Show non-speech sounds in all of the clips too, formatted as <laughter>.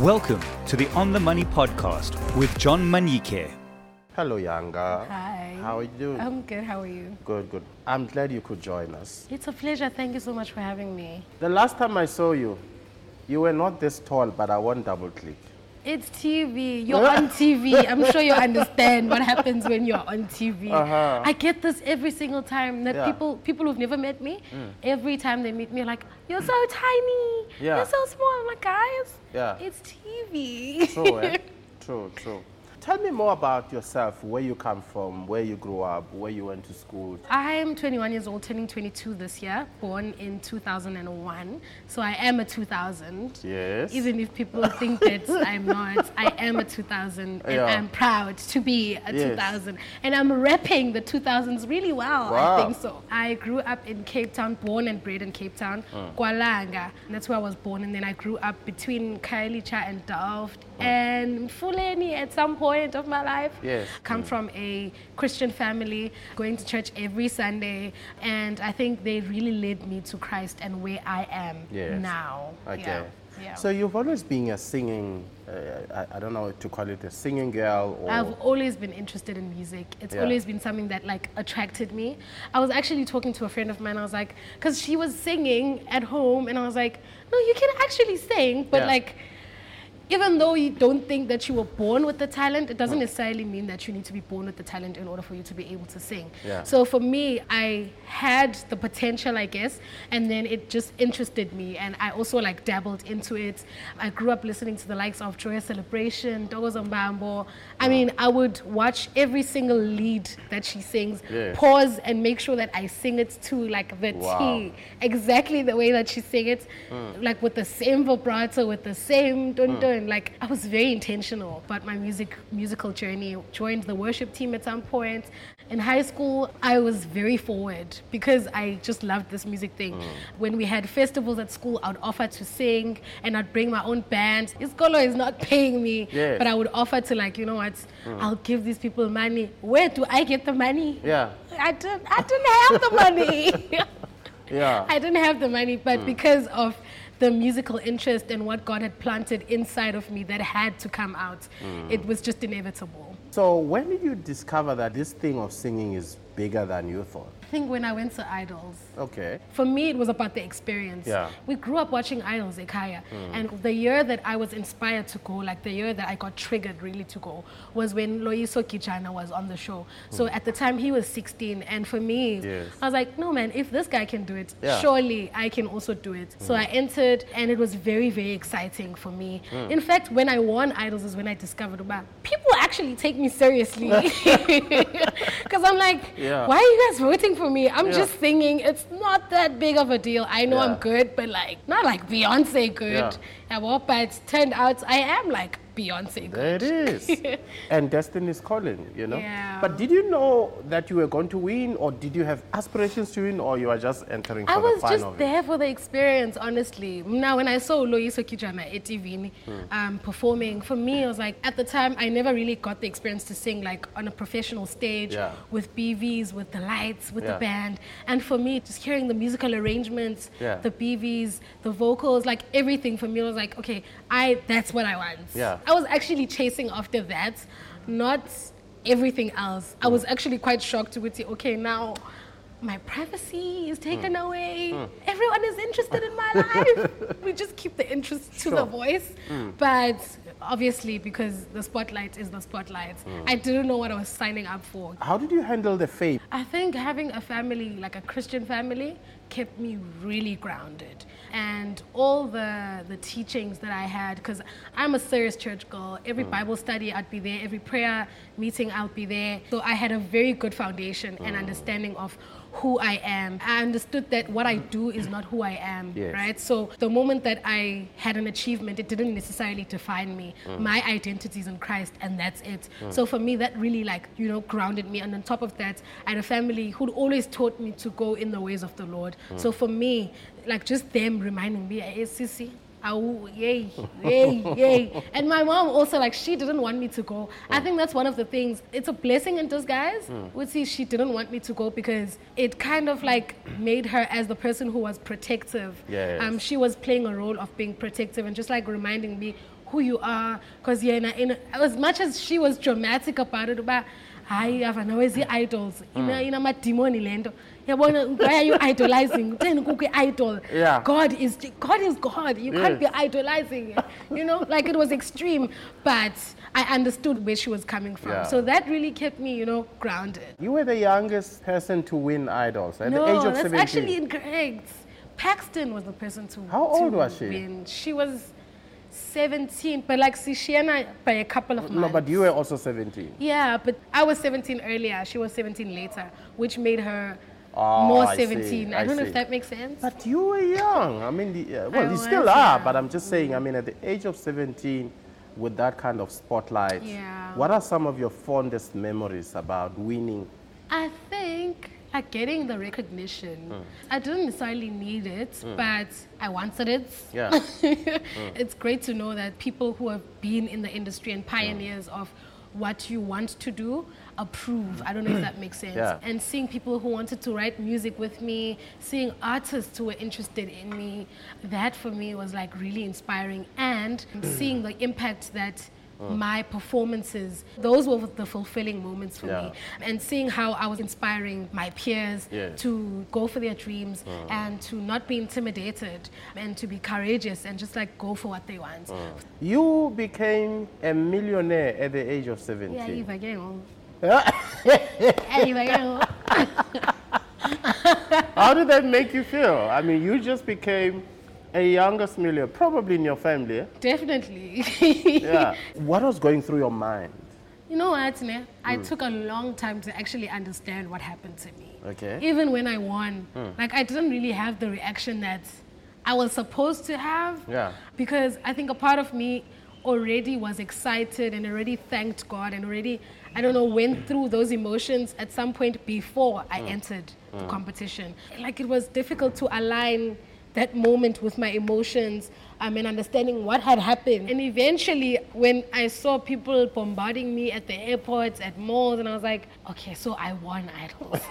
Welcome to the On the Money podcast with John Manyike. Hello, Yanga. Hi. How are you doing? I'm good. How are you? good, good. I'm glad you could join us. It's a pleasure. Thank you so much for having me. The last time I saw you, you were not this tall, but I won't double click. It's TV. You're on TV. I'm sure you understand what happens when you're on TV. Uh-huh. I get this every single time that Yeah. people people who've never met me, every time they meet me, like you're so tiny. Yeah. You're so small. I'm like, guys, Yeah. it's TV. True, eh? <laughs> True, true. Tell me more about yourself, where you come from, where you grew up, where you went to school. I'm 21 years old, turning 22 this year, born in 2001. So I am a 2000. Yes. Even if people think that <laughs> I'm not, I am a 2000 and Yeah. I'm proud to be a Yes. 2000. And I'm repping the 2000s really well, Wow. I think so. I grew up in Cape Town, born and bred in Cape Town, hmm. Kwalanga. That's where I was born. And then I grew up between Khayelitsha and Delft hmm. and Fuleni at some point of my life. Yes. Come from a Christian family, going to church every Sunday, and I think they really led me to Christ and where I am Yes. now. Okay. Yeah. Yeah. So you've always been a singing, uh, I, I don't know to call it a singing girl or. I've always been interested in music. It's Yeah. always been something that like attracted me. I was actually talking to a friend of mine. I was like, because she was singing at home, and I was like, no, you can actually sing, but Yeah. like. Even though you don't think that you were born with the talent, it doesn't necessarily mean that you need to be born with the talent in order for you to be able to sing. Yeah. So for me, I had the potential, I guess, and then it just interested me, and I also like dabbled into it. I grew up listening to the likes of Joyous Celebration, Ntokozo Mbambo. I mean, I would watch every single lead that she sings, Yes. pause and make sure that I sing it to like the Wow. T, exactly the way that she sings it, hmm. like with the same vibrato, with the same dun hmm. dun. Like I was very intentional about my music musical journey. Joined the worship team at some point. In high school, I was very forward because I just loved this music thing. Mm. When we had festivals at school, I'd offer to sing and I'd bring my own band. Iskolo is not paying me, Yes. but I would offer to like, you know what, mm. I'll give these people money. Where do I get the money? Yeah. I didn't, I didn't have the money. <laughs> Yeah. <laughs> I didn't have the money, but mm. because of the musical interest and what God had planted inside of me that had to come out, mm. it was just inevitable. So when did you discover that this thing of singing is bigger than you thought? I think when I went to Idols, Okay. for me it was about the experience. Yeah. Mm. We grew up watching Idols, Ekaya, and the year that I was inspired to go, like the year that I got triggered really to go, was when Loiso Kichana was on the show. So at the time he was 16, and for me, Mm. Yes. I was like, no man, if this guy can do it, Yeah. Mm. surely I can also do it. So I entered, and it was very, very exciting for me. Mm. In fact, when I won Idols is when I discovered about people actually take me seriously. <laughs> <laughs> Because I'm like, Yeah. why are you guys voting for me? I'm Yeah. just singing. It's not that big of a deal. I know Yeah. I'm good, but like, not like Beyonce good. Yeah. Yeah. well, but it turned out I am like Beyonce. There it is. <laughs> and destiny is calling, you know? Yeah. But did you know that you were going to win, or did you have aspirations to win, or you are just entering for I the was just there for the experience, honestly. Now, when I saw Loiso Kijana at TV Hmm. um, performing, for me, it was like, at the time, I never really got the experience to sing like on a professional stage Yeah. with BVs, with the lights, with Yeah. the band. And for me, just hearing the musical arrangements, Yeah. the BVs, the vocals, like everything for me was like, okay, I that's what I want. Yeah. I was actually chasing after that, not everything else. I Hmm. was actually quite shocked to see, okay, now my privacy is taken Hmm. away. Everyone is interested in my <laughs> life. we just keep the interest to the voice. Hmm. But obviously, because the spotlight is the spotlight, Hmm. I didn't know what I was signing up for. How did you handle the faith? I think having a family, like a Christian family, kept me really grounded. And all the, the teachings that I had, because I'm a serious church girl, every mm. Bible study I'd be there, every prayer meeting I'll be there. So I had a very good foundation and mm. understanding of who I am. I understood that what I do is not who I am, Yes. right? So the moment that I had an achievement, it didn't necessarily define me. Mm. My identity is in Christ, and that's it. So for me, that really like you know grounded me. And on top of that, I had a family who'd always taught me to go in the ways of the Lord. So for me, like just them reminding me, hey, Sissy, Ow, yay, yay, <laughs> yay. And my mom also, like, she didn't want me to go. I think that's one of the things. It's a blessing in disguise. Would see she didn't want me to go because it kind of like made her as the person who was protective. Yes. Um, she was playing a role of being protective and just like reminding me who you are. Because yeah, in, a- in, a- as much as she was dramatic about it, about hayi avana wezi-idols ina inamadimoni le nto yabona uh, why are you idolizing <laughs> kutheni kukho i-idol Yeah. god is god is god you can't be idolizing you know like it was extreme but i understood where she was coming from Yeah. so that really kept me you know grounded You were the youngest person to win idols at no the age of that's 17. actually incorrect paxton was the person to How old to was she? win. she was 17 but like see she and i by a couple of months no, but you were also 17. Yeah, but I was 17 earlier. She was 17 later, which made her Oh, more I see, 17. I I, don't know if that makes sense. But you were young. I mean, the, uh, well, you was, still are, but I'm just saying, I mean, at the age of 17, with that kind of spotlight, Yeah. what are some of your fondest memories about winning? I think like getting the recognition. Hmm. I didn't necessarily need it, but I wanted it. Yeah. <laughs> it's great to know that people who have been in the industry and pioneers of what you want to do approve. I don't know if that makes sense. Yeah. And seeing people who wanted to write music with me, seeing artists who were interested in me, that for me was like really inspiring. And seeing the impact that mm. my performances, those were the fulfilling moments for Yeah. me. And seeing how I was inspiring my peers to go for their dreams mm. and to not be intimidated and to be courageous and just like go for what they want. Mm. You became a millionaire at the age of 17. Yeah, if I get home. If I get home. How did that make you feel? I mean, you just became a youngest millionaire, probably in your family. Definitely. Yeah. <laughs> what was going through your mind? You know what, ne? I Hmm. took a long time to actually understand what happened to me. Okay. Even when I won, Hmm. like I didn't really have the reaction that I was supposed to have. Yeah. Because I think a part of me already was excited and already thanked God and already, I don't know, went through those emotions at some point before I entered the competition. Like it was difficult to align that moment with my emotions um, and understanding what had happened. And eventually, when I saw people bombarding me at the airports, at malls, and I was like, okay, so I won idols.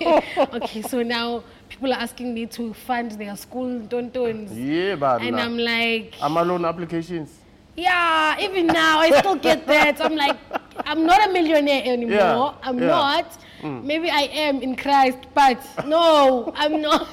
<laughs> okay, so now people are asking me to fund their school tontons. Yeah, but And I'm like, I'm alone applications. yeah, even now I still get that. I'm like, I'm not a millionaire anymore. Yeah, I'm yeah. not. Maybe I am in Christ, but no, I'm not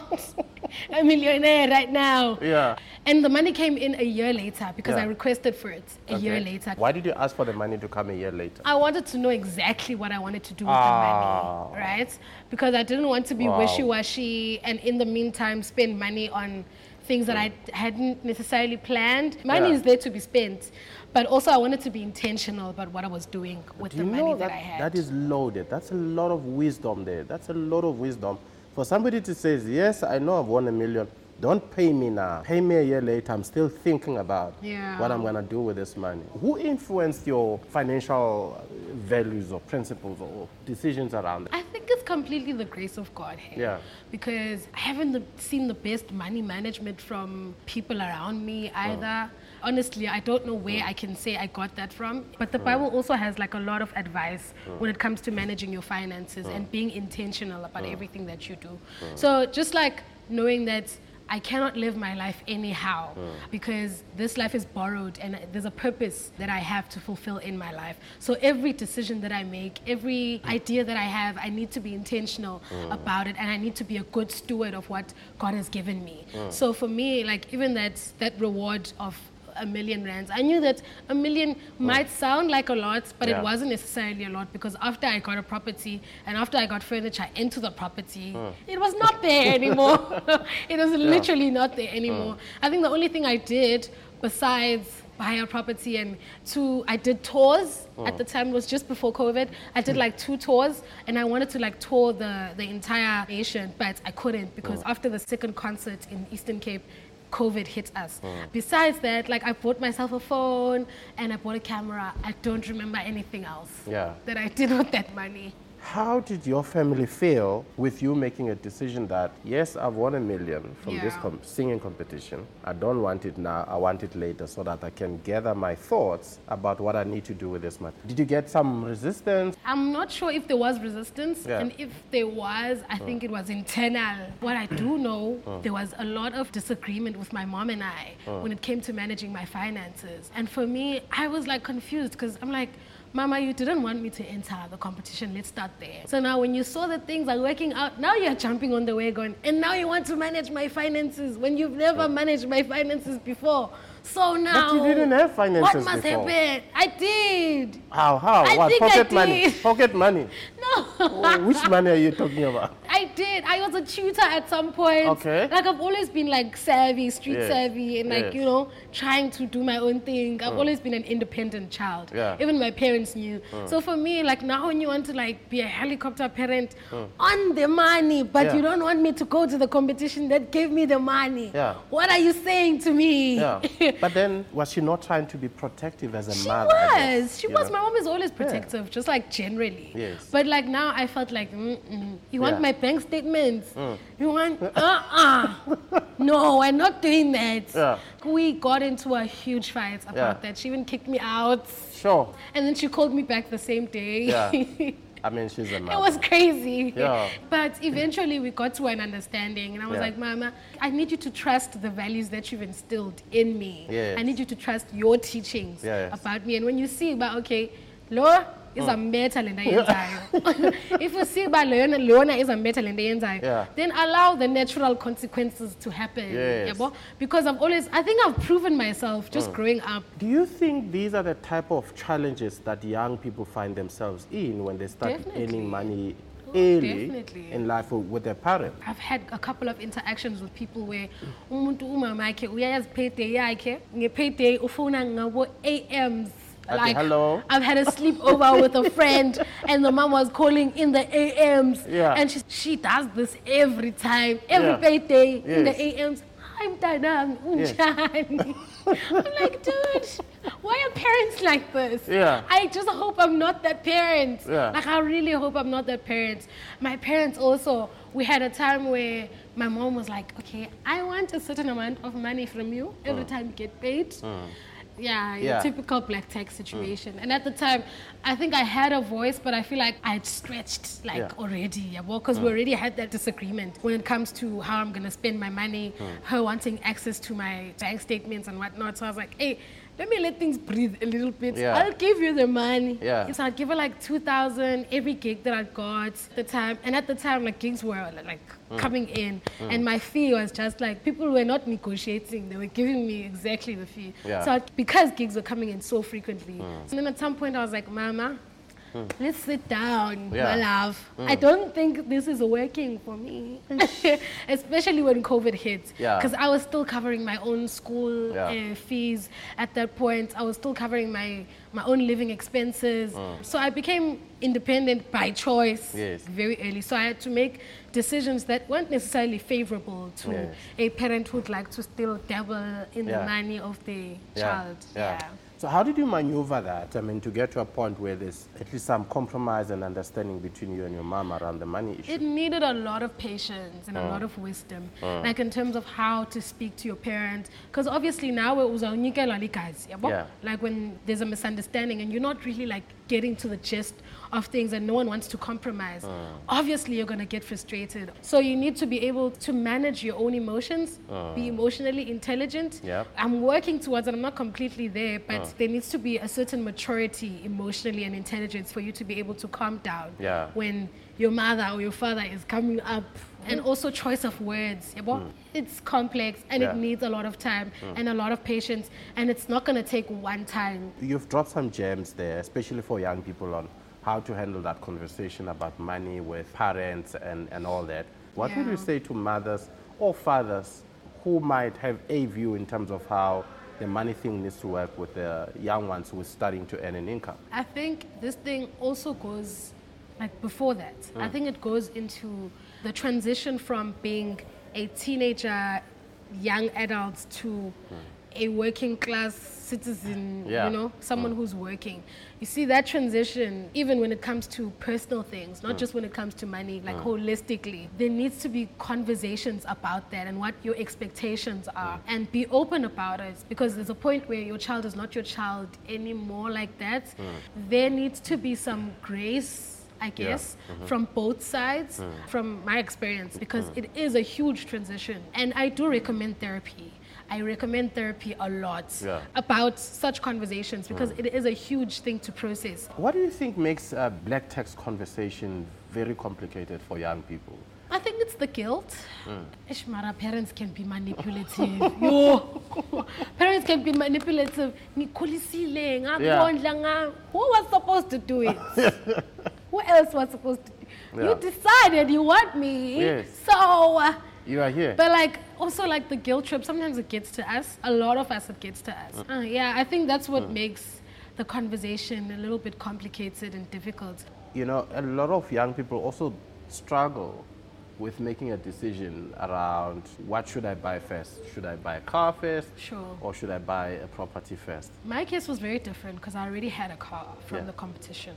<laughs> a millionaire right now. Yeah. And the money came in a year later because Yeah. I requested for it a year later. Why did you ask for the money to come a year later? I wanted to know exactly what I wanted to do with Ah. the money, right? Because I didn't want to be Wow. wishy-washy and in the meantime spend money on things that I mm. hadn't necessarily planned. Money Yeah. is there to be spent, but also I wanted to be intentional about what I was doing with Do the money that, that, I had. that is loaded? That's a lot of wisdom there. That's a lot of wisdom. For somebody to say, yes, I know I've won a million, don't pay me now. Pay me a year later. I'm still thinking about Yeah. what I'm going to do with this money. Who influenced your financial values or principles or decisions around it? I think it's completely the grace of God here. Yeah. Because I haven't seen the best money management from people around me oh. either. Honestly, I don't know where oh. I can say I got that from. But the oh. Bible also has like a lot of advice when it comes to managing your finances and being intentional about everything that you do. So just like knowing that I cannot live my life anyhow hmm. because this life is borrowed and there's a purpose that I have to fulfill in my life. So every decision that I make, every idea that I have, I need to be intentional hmm. about it and I need to be a good steward of what God has given me. Hmm. So for me, like even that that reward of a million rands. I knew that a million might sound like a lot, but Yeah. it wasn't necessarily a lot because after I got a property and after I got furniture into the property, it was not there <laughs> anymore. <laughs> it was literally not there anymore. I think the only thing I did besides buy a property and two, I did tours at the time. It was just before COVID. I did like two tours and I wanted to like tour the, the entire nation, but I couldn't because after the second concert in Eastern Cape, COVID hit us. Hmm. Besides that, like I bought myself a phone and I bought a camera. I don't remember anything else Yeah. that I did with that money. How did your family feel with you making a decision that, yes, I've won a million from this com- singing competition. I don't want it now, I want it later so that I can gather my thoughts about what I need to do with this money. Did you get some resistance? I'm not sure if there was resistance, Yeah. and if there was, I think it was internal. What I do know, Mm. there was a lot of disagreement with my mom and I when it came to managing my finances. And for me, I was like confused because I'm like, Mama, you didn't want me to enter the competition. Let's start there. So now, when you saw that things are working out, now you're jumping on the wagon, and now you want to manage my finances when you've never oh. managed my finances before. So now, you didn't have finances What must before. happen? I did. How? How? I what? think I Pocket money? did. Pocket money? <laughs> No. Oh, Which money are you talking about? I did. I was a tutor at some point. Okay. Like I've always been like savvy, street Yes. savvy, and like Yes. you know, trying to do my own thing. I've mm. always been an independent child. Yeah. Even my parents knew. Mm. So for me, like now when you want to like be a helicopter parent mm. on the money, but Yeah. you don't want me to go to the competition that gave me the money. Yeah. What are you saying to me? Yeah. <laughs> but then, was she not trying to be protective as a She mother? Was. She you was. know? My mom is always protective, just like generally. Yes. But like now, I felt like, mm-mm. you want Yeah. Mm. my bank statements? You want? Uh-uh. <laughs> no, I'm not doing that. Yeah. We got into a huge fight about Yeah. that. She even kicked me out, Sure. and then she called me back the same day. Yeah. <laughs> I mean, she's a mother. It was crazy. Yeah. But eventually we got to an understanding. And I was Yeah. like, Mama, I need you to trust the values that you've instilled in me. Yes. I need you to trust your teachings Yes. about me. And when you see about, okay, Laura is a meta lenda yenzayo. <laughs> If you see about Leona, Leona is a meta lenda yenzayo, Yeah. then allow the natural consequences to happen. Yes. yabo? Because I've always, I think I've proven myself just mm. growing up. Do you think these are the type of challenges that young people find themselves in when they start Definitely. earning money oh, early definitely. in life with their parents? I've had a couple of interactions with people where umuntu umama yakhe uyayazi payday yakhe nge-payday ufuna ngabo AMs Okay, like hello? I've had a sleepover with a friend <laughs> and the mom was calling in the AMs Yeah. and she, she does this every time every Yeah. payday in the AMs I'm Danang Yes. <laughs> I'm like dude why are parents like this Yeah. I just hope I'm not that parent Yeah. like I really hope I'm not that parent. My parents also, we had a time where my mom was like, okay, I want a certain amount of money from you every mm. time you get paid. Mm. Yeah, Yeah. typical black tax situation. And at the time, I think I had a voice, but I feel like I'd stretched like Yeah. already. Yeah, well, because we mm. already had that disagreement when it comes to how I'm gonna spend my money, mm. her wanting access to my bank statements and whatnot. So I was like, hey, let me let things breathe a little bit. Yeah. I'll give you the money. Yeah. So I'd give her like 2,000 every gig that I got at the time. And at the time, like gigs were like Mm. coming in. And my fee was just like, people were not negotiating. They were giving me exactly the fee. Yeah. So I, because gigs were coming in so frequently. And then at some point I was like, Mama, Hmm. let's sit down, Yeah. my love. Hmm. I don't think this is working for me. <laughs> <laughs> Especially when COVID hit. Yeah. Because I was still covering my own school Yeah. uh, fees at that point. I was still covering my, my own living expenses. Hmm. So I became independent by choice Yes. very early. So I had to make decisions that weren't necessarily favorable to Yes. a parent who'd like to still dabble in Yeah. the money of the Yeah, child. yeah. So how did you maneuver that? I mean, to get to a point where there's at least some compromise and understanding between you and your mom around the money issue? It needed a lot of patience and a mm. lot of wisdom, mm. like in terms of how to speak to your parents. Because obviously now it was ligazi, yabo? Yeah. Like when there's a misunderstanding and you're not really like getting to the gist of things and no one wants to compromise. Ah. Obviously you're gonna get frustrated. So you need to be able to manage your own emotions, ah. be emotionally intelligent. Yep. I'm working towards it. I'm not completely there, but ah. there needs to be a certain maturity emotionally and intelligence for you to be able to calm down Yeah. when your mother or your father is coming up. And mm. also choice of words. yabo? Mm. It's complex and Yeah. it needs a lot of time mm. and a lot of patience. And it's not gonna take one time. You've dropped some gems there, especially for young people on how to handle that conversation about money with parents and, and all that. What would you say to mothers or fathers who might have a view in terms of how the money thing needs to work with the young ones who are starting to earn an income? I think this thing also goes like before that. I hmm. think it goes into the transition from being a teenager, young adult to hmm. a working class citizen, Yeah. you know, someone hmm. who's working. You see that transition, even when it comes to personal things, not just when it comes to money, like holistically, there needs to be conversations about that and what your expectations are and be open about it because there's a point where your child is not your child anymore like that. There needs to be some grace. I guess mm-hmm. from both sides, mm. from my experience, because mm. it is a huge transition. And I do recommend therapy. I recommend therapy a lot Yeah. about such conversations because mm. it is a huge thing to process. What do you think makes a black tax conversation very complicated for young people? I think it's the guilt. Ish, mara, parents can be manipulative. <laughs> Yo, <laughs> parents can be manipulative. Ngikhulisile, ngakondla, nga- Who was supposed to do it? <laughs> Who else was supposed to? Yeah. You decided you want me, Yes. so. uh, You are here. But like also like the guilt trip, sometimes it gets to us. A lot of us it gets to us. Uh, yeah, I think that's what makes the conversation a little bit complicated and difficult. you know, a lot of young people also struggle with making a decision around what should I buy first? Should I buy a car first? Sure. Or should I buy a property first? My case was very different because I already had a car from Yeah. Mm. the competition.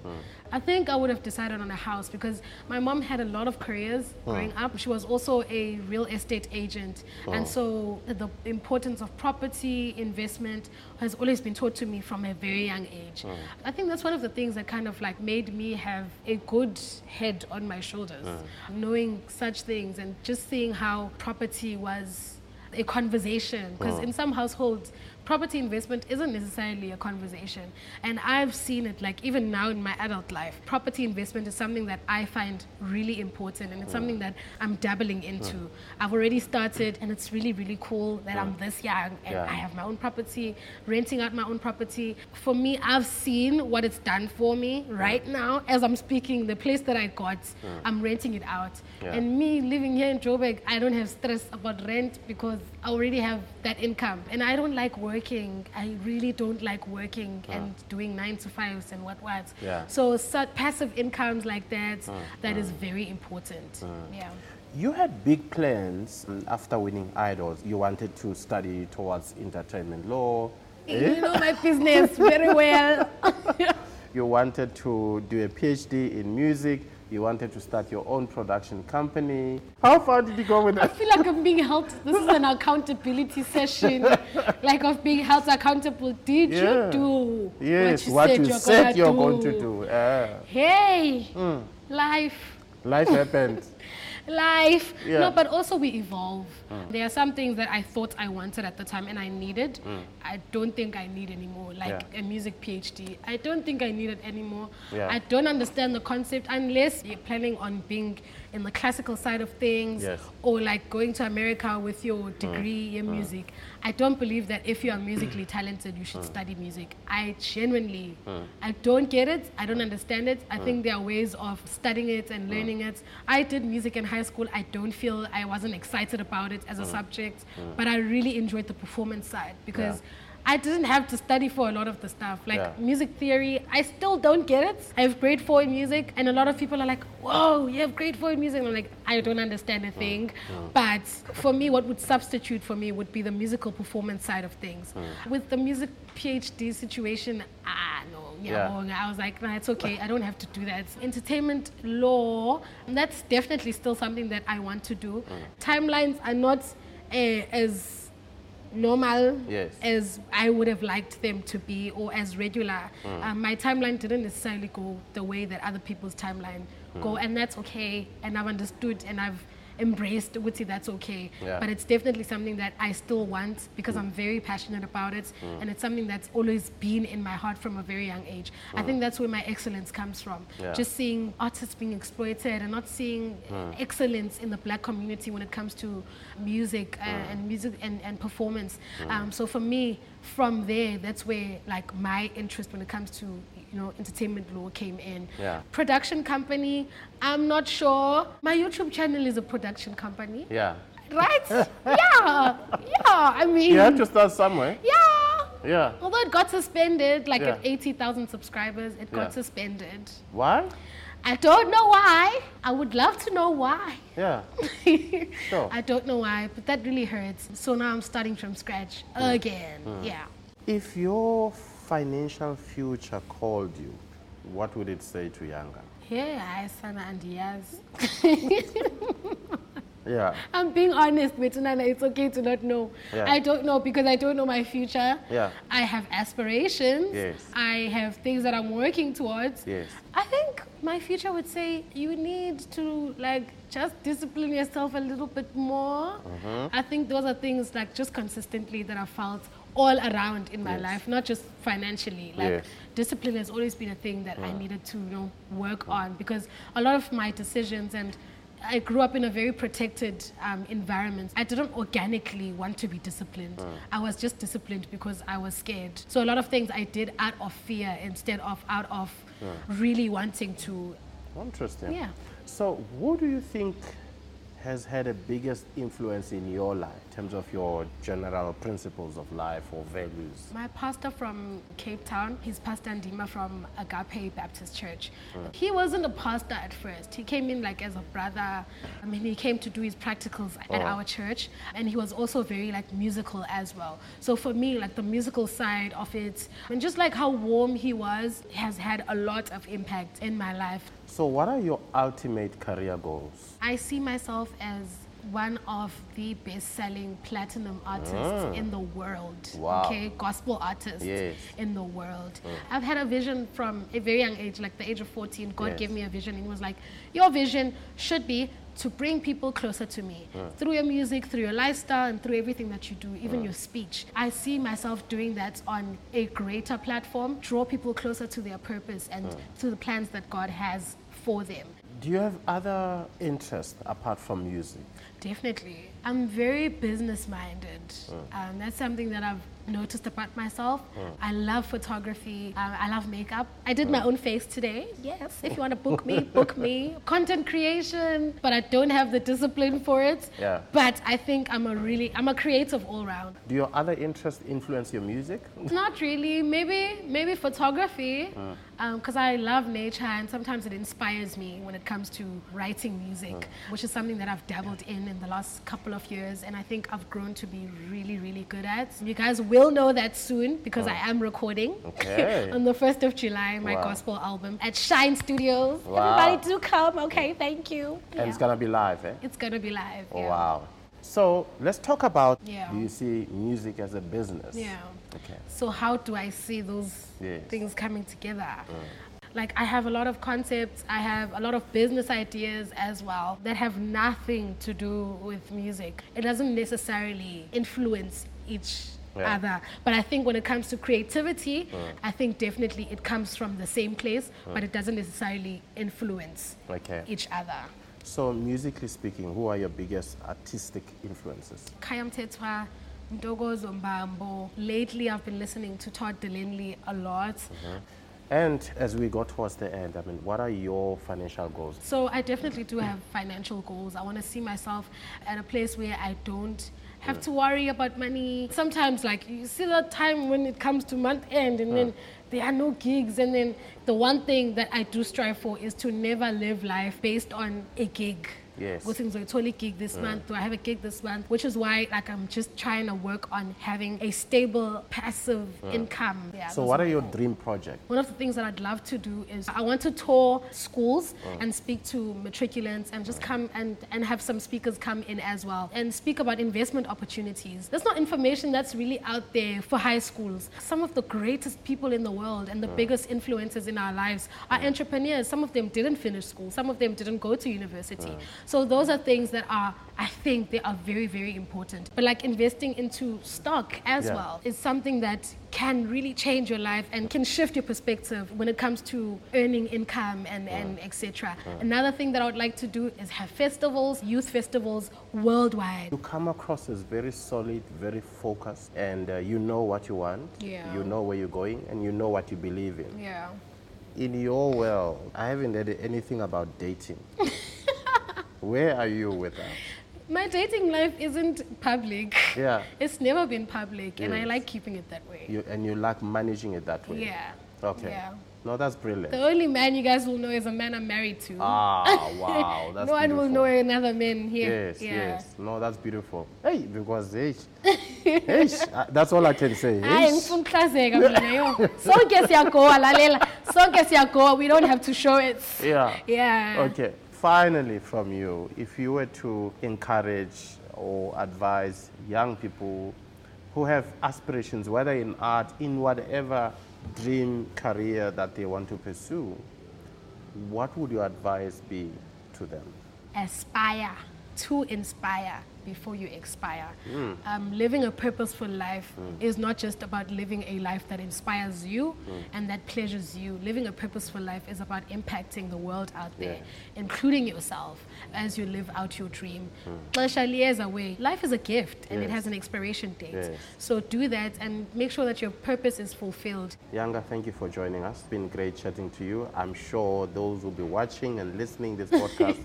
I think I would have decided on a house because my mom had a lot of careers growing up. She was also a real estate agent. And so the importance of property investment has always been taught to me from a very young age. Mm. I think that's one of the things that kind of like made me have a good head on my shoulders, mm. knowing such things and just seeing how property was a conversation. Because mm. in some households property investment isn't necessarily a conversation and i've seen it like even now in my adult life property investment is something that i find really important and it's something that i'm dabbling into i've already started and it's really really cool that i'm this young and Yeah. i have my own property renting out my own property for me i've seen what it's done for me right now as i'm speaking the place that i got i'm renting it out Yeah. and me living here in Joburg, I don't have stress about rent because I already have that income. And I don't like working. I really don't like working and doing nine to fives and what what. Yeah. So such passive incomes like that, that is very important. Yeah. You had big plans after winning Idols. You wanted to study towards entertainment law. You eh? know my business very well. <laughs> You wanted to do a PhD in music. You wanted to start your own production company. How far did you go with that? I feel like I'm being held. This is an accountability session, <laughs> like of being held accountable. Did Yeah. you do Yes, what you what said, you you're, said gonna you're do? going to do. Ah, Hey, Hmm. life. life happened. <laughs> life. Yeah. No, but also we evolve. Hmm. There are some things that I thought I wanted at the time and I needed. Hmm. I don't think I need anymore. Like Yeah. a music PhD. I don't think I need it anymore. Yeah. I don't understand the concept unless you're planning on being in the classical side of things Yes. or like going to America with your mm. degree in mm. music. I don't believe that if you are musically mm. talented, you should study music. I genuinely, I don't get it. I don't understand it. I think there are ways of studying it and learning it. I did music in high school. I don't feel I wasn't excited about it as a subject, but I really enjoyed the performance side because. I didn't have to study for a lot of the stuff. Like Yeah. music theory, I still don't get it. I have grade four in music, and a lot of people are like, whoa, you have grade four in music. And I'm like, I don't understand a thing. But for me, what would substitute for me would be the musical performance side of things. With the music PhD situation, ah, no, Yeah. yeah. I was like, nah, it's okay. I don't have to do that. Entertainment law, that's definitely still something that I want to do. Timelines are not uh, as normal Yes. as I would have liked them to be or as regular. Mm. Um, my timeline didn't necessarily go the way that other people's timeline go, Mm. and that's okay. And I've understood and I've embraced would say that's okay. Yeah. Mm. But it's definitely something that I still want because I'm very passionate about it, and it's something that's always been in my heart from a very young age. I think that's where my excellence comes from. Mm. Yeah. Just seeing artists being exploited and not seeing Mm. excellence in the black community when it comes to music uh, Mm. and music and, and performance. Um, so for me, from there, that's where like my interest when it comes to you know entertainment law came in. Yeah. Production company, I'm not sure. My YouTube channel is a production company, Yeah. right? <laughs> yeah, yeah. I mean, You have to start somewhere. yeah. Yeah. Although it got suspended, like Yeah. at 80,000 subscribers, it got Yeah. suspended. Why? I don't know why. I would love to know why. Yeah. <laughs> Sure. I don't know why, but that really hurts. So now I'm starting from scratch mm. again. Mm. Yeah. If your financial future called you, what would it say to Yanga? Yeah, I sana and yes. <laughs> Yeah. I'm being honest, Betunana. It's okay to not know. Yeah. I don't know because I don't know my future. Yeah. I have aspirations. Yes. I have things that I'm working towards. Yes. I think my future would say you need to like just discipline yourself a little bit more. Mm-hmm. I think those are things like just consistently that I felt all around in my Yes. life, not just financially. Like Yes. discipline has always been a thing that I needed to you know work on because a lot of my decisions and I grew up in a very protected um, environment. I didn't organically want to be disciplined. I was just disciplined because I was scared. So a lot of things I did out of fear instead of out of really wanting to. Interesting. Yeah. So, who do you think has had the biggest influence in your life terms of your general principles of life or values? My pastor from Cape Town, he's Pastor Ndima from Agape Baptist Church. Hmm. He wasn't a pastor at first. He came in like as a brother. I mean, he came to do his practicals at Oh. our church, and he was also very like musical as well. So for me, like the musical side of it, and just like how warm he was, has had a lot of impact in my life. So, what are your ultimate career goals? I see myself as one of the best-selling platinum artists ah. in the world. Wow. Okay, gospel artists Yes. in the world. Mm. I've had a vision from a very young age, like the age of 14. God Yes. gave me a vision, and he was like, "Your vision should be." To bring people closer to me mm. through your music, through your lifestyle, and through everything that you do, even mm. your speech. I see myself doing that on a greater platform, draw people closer to their purpose and to the plans that God has for them. Do you have other interests apart from music? Definitely. I'm very business minded. Um, that's something that I've noticed about myself. I love photography. Um, I love makeup. I did my own face today. Yes, if you want to book me, <laughs> book me. Content creation, but I don't have the discipline for it. Yeah. But I think I'm a really, I'm a creative all round. Do your other interests influence your music? Not really. Maybe maybe photography, because I love nature and sometimes it inspires me when it comes to writing music, which is something that I've dabbled in in the last couple of years, and I think I've grown to be really really good at. You guys will know that soon because I am recording Okay. <laughs> on the first of July my Wow. gospel album at Shine Studios. Wow. Everybody do come. Okay, thank you. And it's gonna be live, eh? It's gonna be live. Yeah. wow. So let's talk about Yeah. do you see music as a business? Yeah. Okay. So how do I see those Yes. things coming together? Mm. Like I have a lot of concepts, I have a lot of business ideas as well that have nothing to do with music. It doesn't necessarily influence each Yeah. other. But I think when it comes to creativity, mm. I think definitely it comes from the same place, mm. but it doesn't necessarily influence Okay. each other. So musically speaking, who are your biggest artistic influences? Khaya Mthethwa, Ntokozo Mbambo. Lately, I've been listening to Todd Dulaney a lot. Mm-hmm. And as we go towards the end, I mean, what are your financial goals? So I definitely do have financial goals. I want to see myself at a place where I don't have to worry about money. Sometimes, like you see that time when it comes to month end, and then mm. there are no gigs, and then the one thing that I do strive for is to never live life based on a gig. Yes. Ukuthi ngizoyithola gig this mm. month? Do I have a gig this month? Which is why, like, I'm just trying to work on having a stable, passive mm. income. Yeah, So what are your dream projects? One of the things that I'd love to do is I want to tour schools mm. and speak to matriculants and just come and, and have some speakers come in as well and speak about investment opportunities. There's not information that's really out there for high schools. Some of the greatest people in the world and the biggest influences in our lives are entrepreneurs. Some of them didn't finish school, some of them didn't go to university. So those are things that are, I think, they are very, very important. But like investing into stock as Yeah. well is something that can really change your life and can shift your perspective when it comes to earning income and, and etc. Another thing that I would like to do is have festivals, youth festivals worldwide. You come across as very solid, very focused, and uh, you know what you want. Yeah. You know where you're going, and you know what you believe in. Yeah. In your world, I haven't heard anything about dating. <laughs> Where are you with that? My dating life isn't public. Yeah. It's never been public and I like keeping it that way. You, and you like managing it that way. Yeah. Okay. Yeah. No, that's brilliant. The only man you guys will know is a man I'm married to. Ah, <laughs> wow, that's no one will know another man here. Yes, yeah. yes. No, that's beautiful. Hey, because hey, <laughs> hey, uh, that's all I can say. Hey, ngifuna ukuhlazeka mina yo <laughs> sonke siyagoa lalela sonke siyagoa we don't have to show it yeah. yeah Okay. Finally, from you, if you were to encourage or advise young people who have aspirations, whether in art, in whatever dream career that they want to pursue, what would your advice be to them? aspire to inspire before you expire. Hmm. Um, living a purposeful life is not just about living a life that inspires you Hmm. and that pleasures you. Living a purposeful life is about impacting the world out there, Yeah. including yourself as you live out your dream. Away. Life is a gift and it Hmm. Has an expiration date. Yes. So do that and make sure that your purpose is fulfilled. Yanga, thank you for joining us. It's been great chatting to you. I'm sure those who will be watching and listening this <laughs> podcast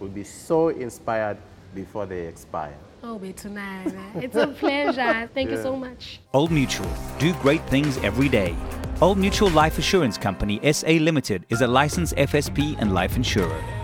will be so inspired before they expire. Oh, tonight. Eh? It's a pleasure. Thank you so much. Old Mutual. Do great things every day. Old Mutual Life Assurance Company SA Limited is a licensed FSP and life insurer.